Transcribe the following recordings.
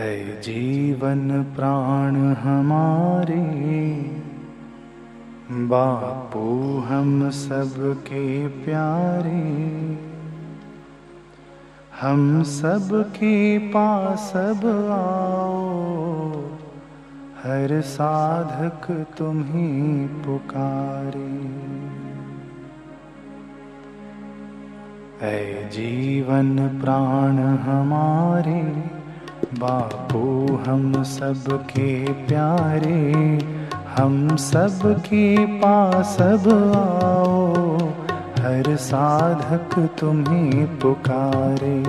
है जीवन प्राण हमारे, बापू हम सबके प्यारे। हम सबके पास अब आओ, हर साधक तुम्हें पुकारे। ऐ जीवन प्राण हमारे बापू, हम सबके प्यारे, हम सबके पास अब आओ। हर साधक तुम्हें पुकारे,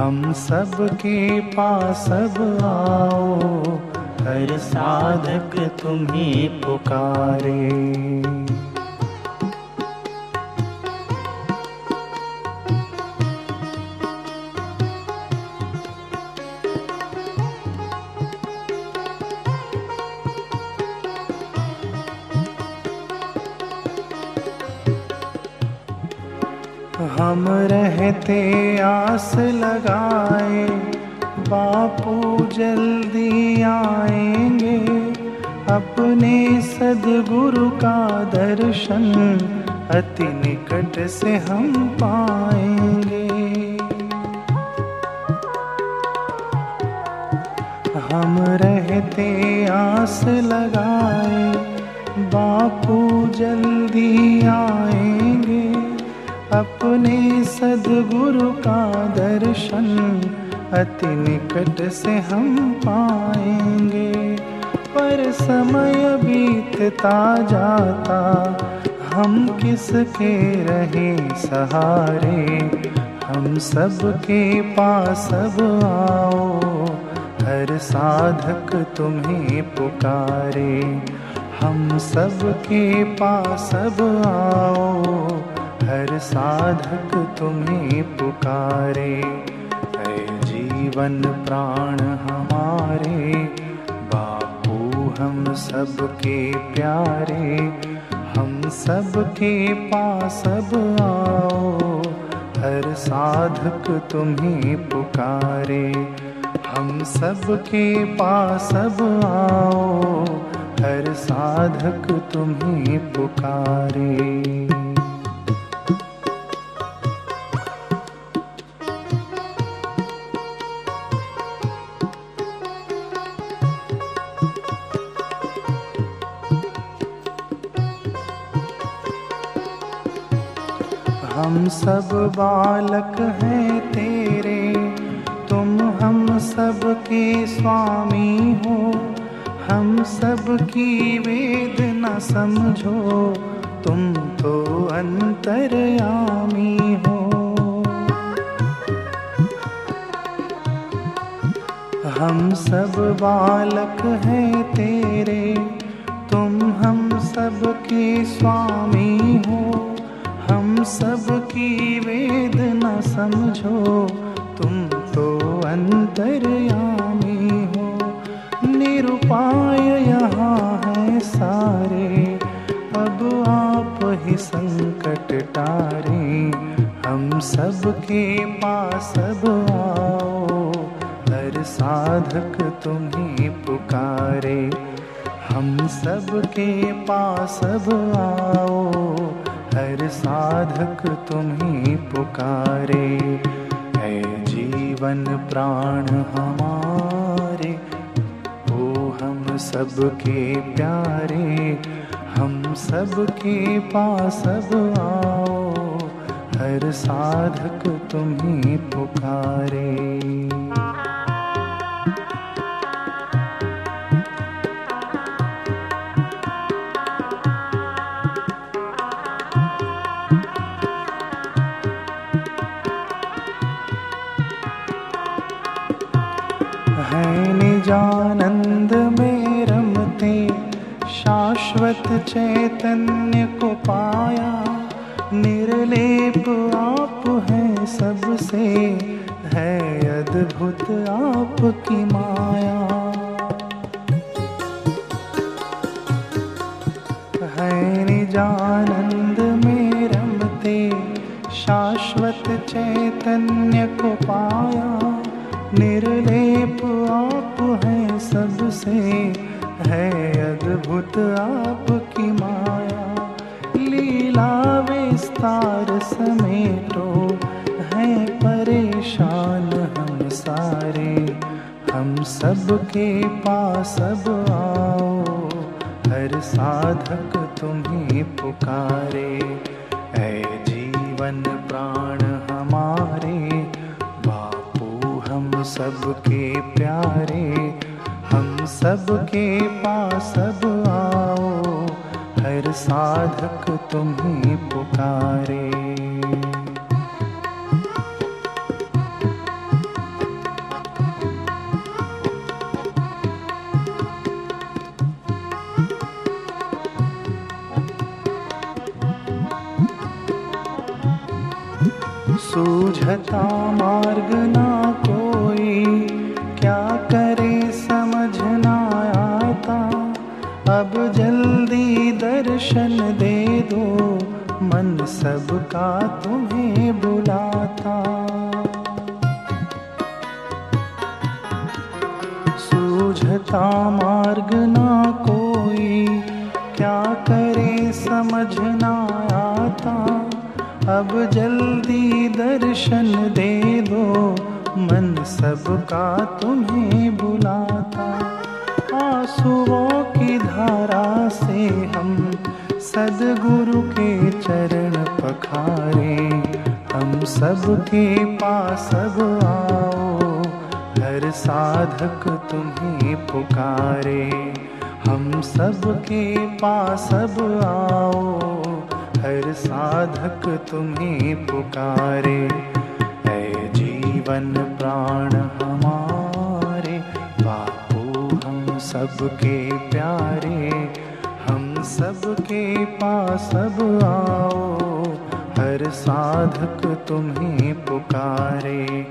हम सबके पास अब आओ। हर साधक तुम्हें पुकारे। हम रहते आस लगाए, बापू जल्दी आएँगे। अपने सदगुरु का दर्शन अति निकट से हम पाएँगे। हम रहते आस लगाए, बापू जल्दी आएँगे अपने सदगुरु का दर्शन अति निकट से हम पाएँगे। पर समय बीतता जाता, हम किसके रहे सहारे? हम सबके पास अब आओ, हर साधक तुम्हें पुकारे। हम सबके पास अब आओ हर साधक तुम्हें पुकारे है जीवन प्राण हमारे, बापू हम सबके प्यारे, हम सबके पास अब आओ, हर साधक तुम्हें पुकारे, हम सबके पास अब आओ, हर साधक तुम्हें पुकारे। हम सब बालक हैं तेरे। तुम हम सब के स्वामी हो। हम सब की वेद न समझो। तुम तो अंतर्यामी हो। हम सब बालक हैं तेरे। तुम हम सब के स्वामी हो। हम सब की वेदना समझो। तुम तो अंतर्यामी हो। निरुपाय यहाँ है सारे। अब आप ही संकट टारे। हम सब के पास अब आओ। हर साधक तुम्हें पुकारे। हम सब के पास अब आओ। हर साधक तुम्हें पुकारे, है जीवन प्राण हमारे। ओ हम सबके प्यारे, हम सबके पास आओ। हर साधक तुम्हें पुकारे। है निजानंद में रमते शाश्वत चैतन्य को पाया। निर्लेप आप हैं सबसे, है अद्भुत आपकी माया। है निजानंद में रमते शाश्वत चैतन्य को पाया। निर्लेप आप हैं सबसे, है अद्भुत आपकी माया। लीला विस्तार समेटो, है परेशान हम सारे। हम सब के पास अब आओ, हर साधक तुम्हें पुकारे। ऐ जीवन प्राण हमारे सबके प्यारे हम सबके पास अब आओ हर साधक तुम्हें पुकारे। सूझता मार्ग ना जल्दी दर्शन दे दो। मन सबका तुम्हें बुलाता। सूझता मार्ग ना कोई, क्या करे समझ ना आता। अब जल्दी दर्शन दे दो। मन सबका तुम्हें बुलाता आंसुओं की धारा से हम सदगुरु के चरण पखारे। हम सबके पास अब आओ, हर साधक तुम्हें पुकारे। हम सबके पास अब आओ, हर साधक तुम्हें पुकारे। है जीवन प्राण सबके प्यारे, हम सबके पास अब आओ। हर साधक तुम्हें पुकारे,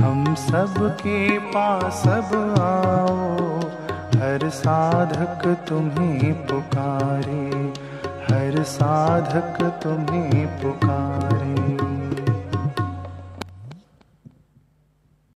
हम सबके पास अब आओ। हर साधक तुम्हें पुकारे, हर साधक तुम्हें पुकारे।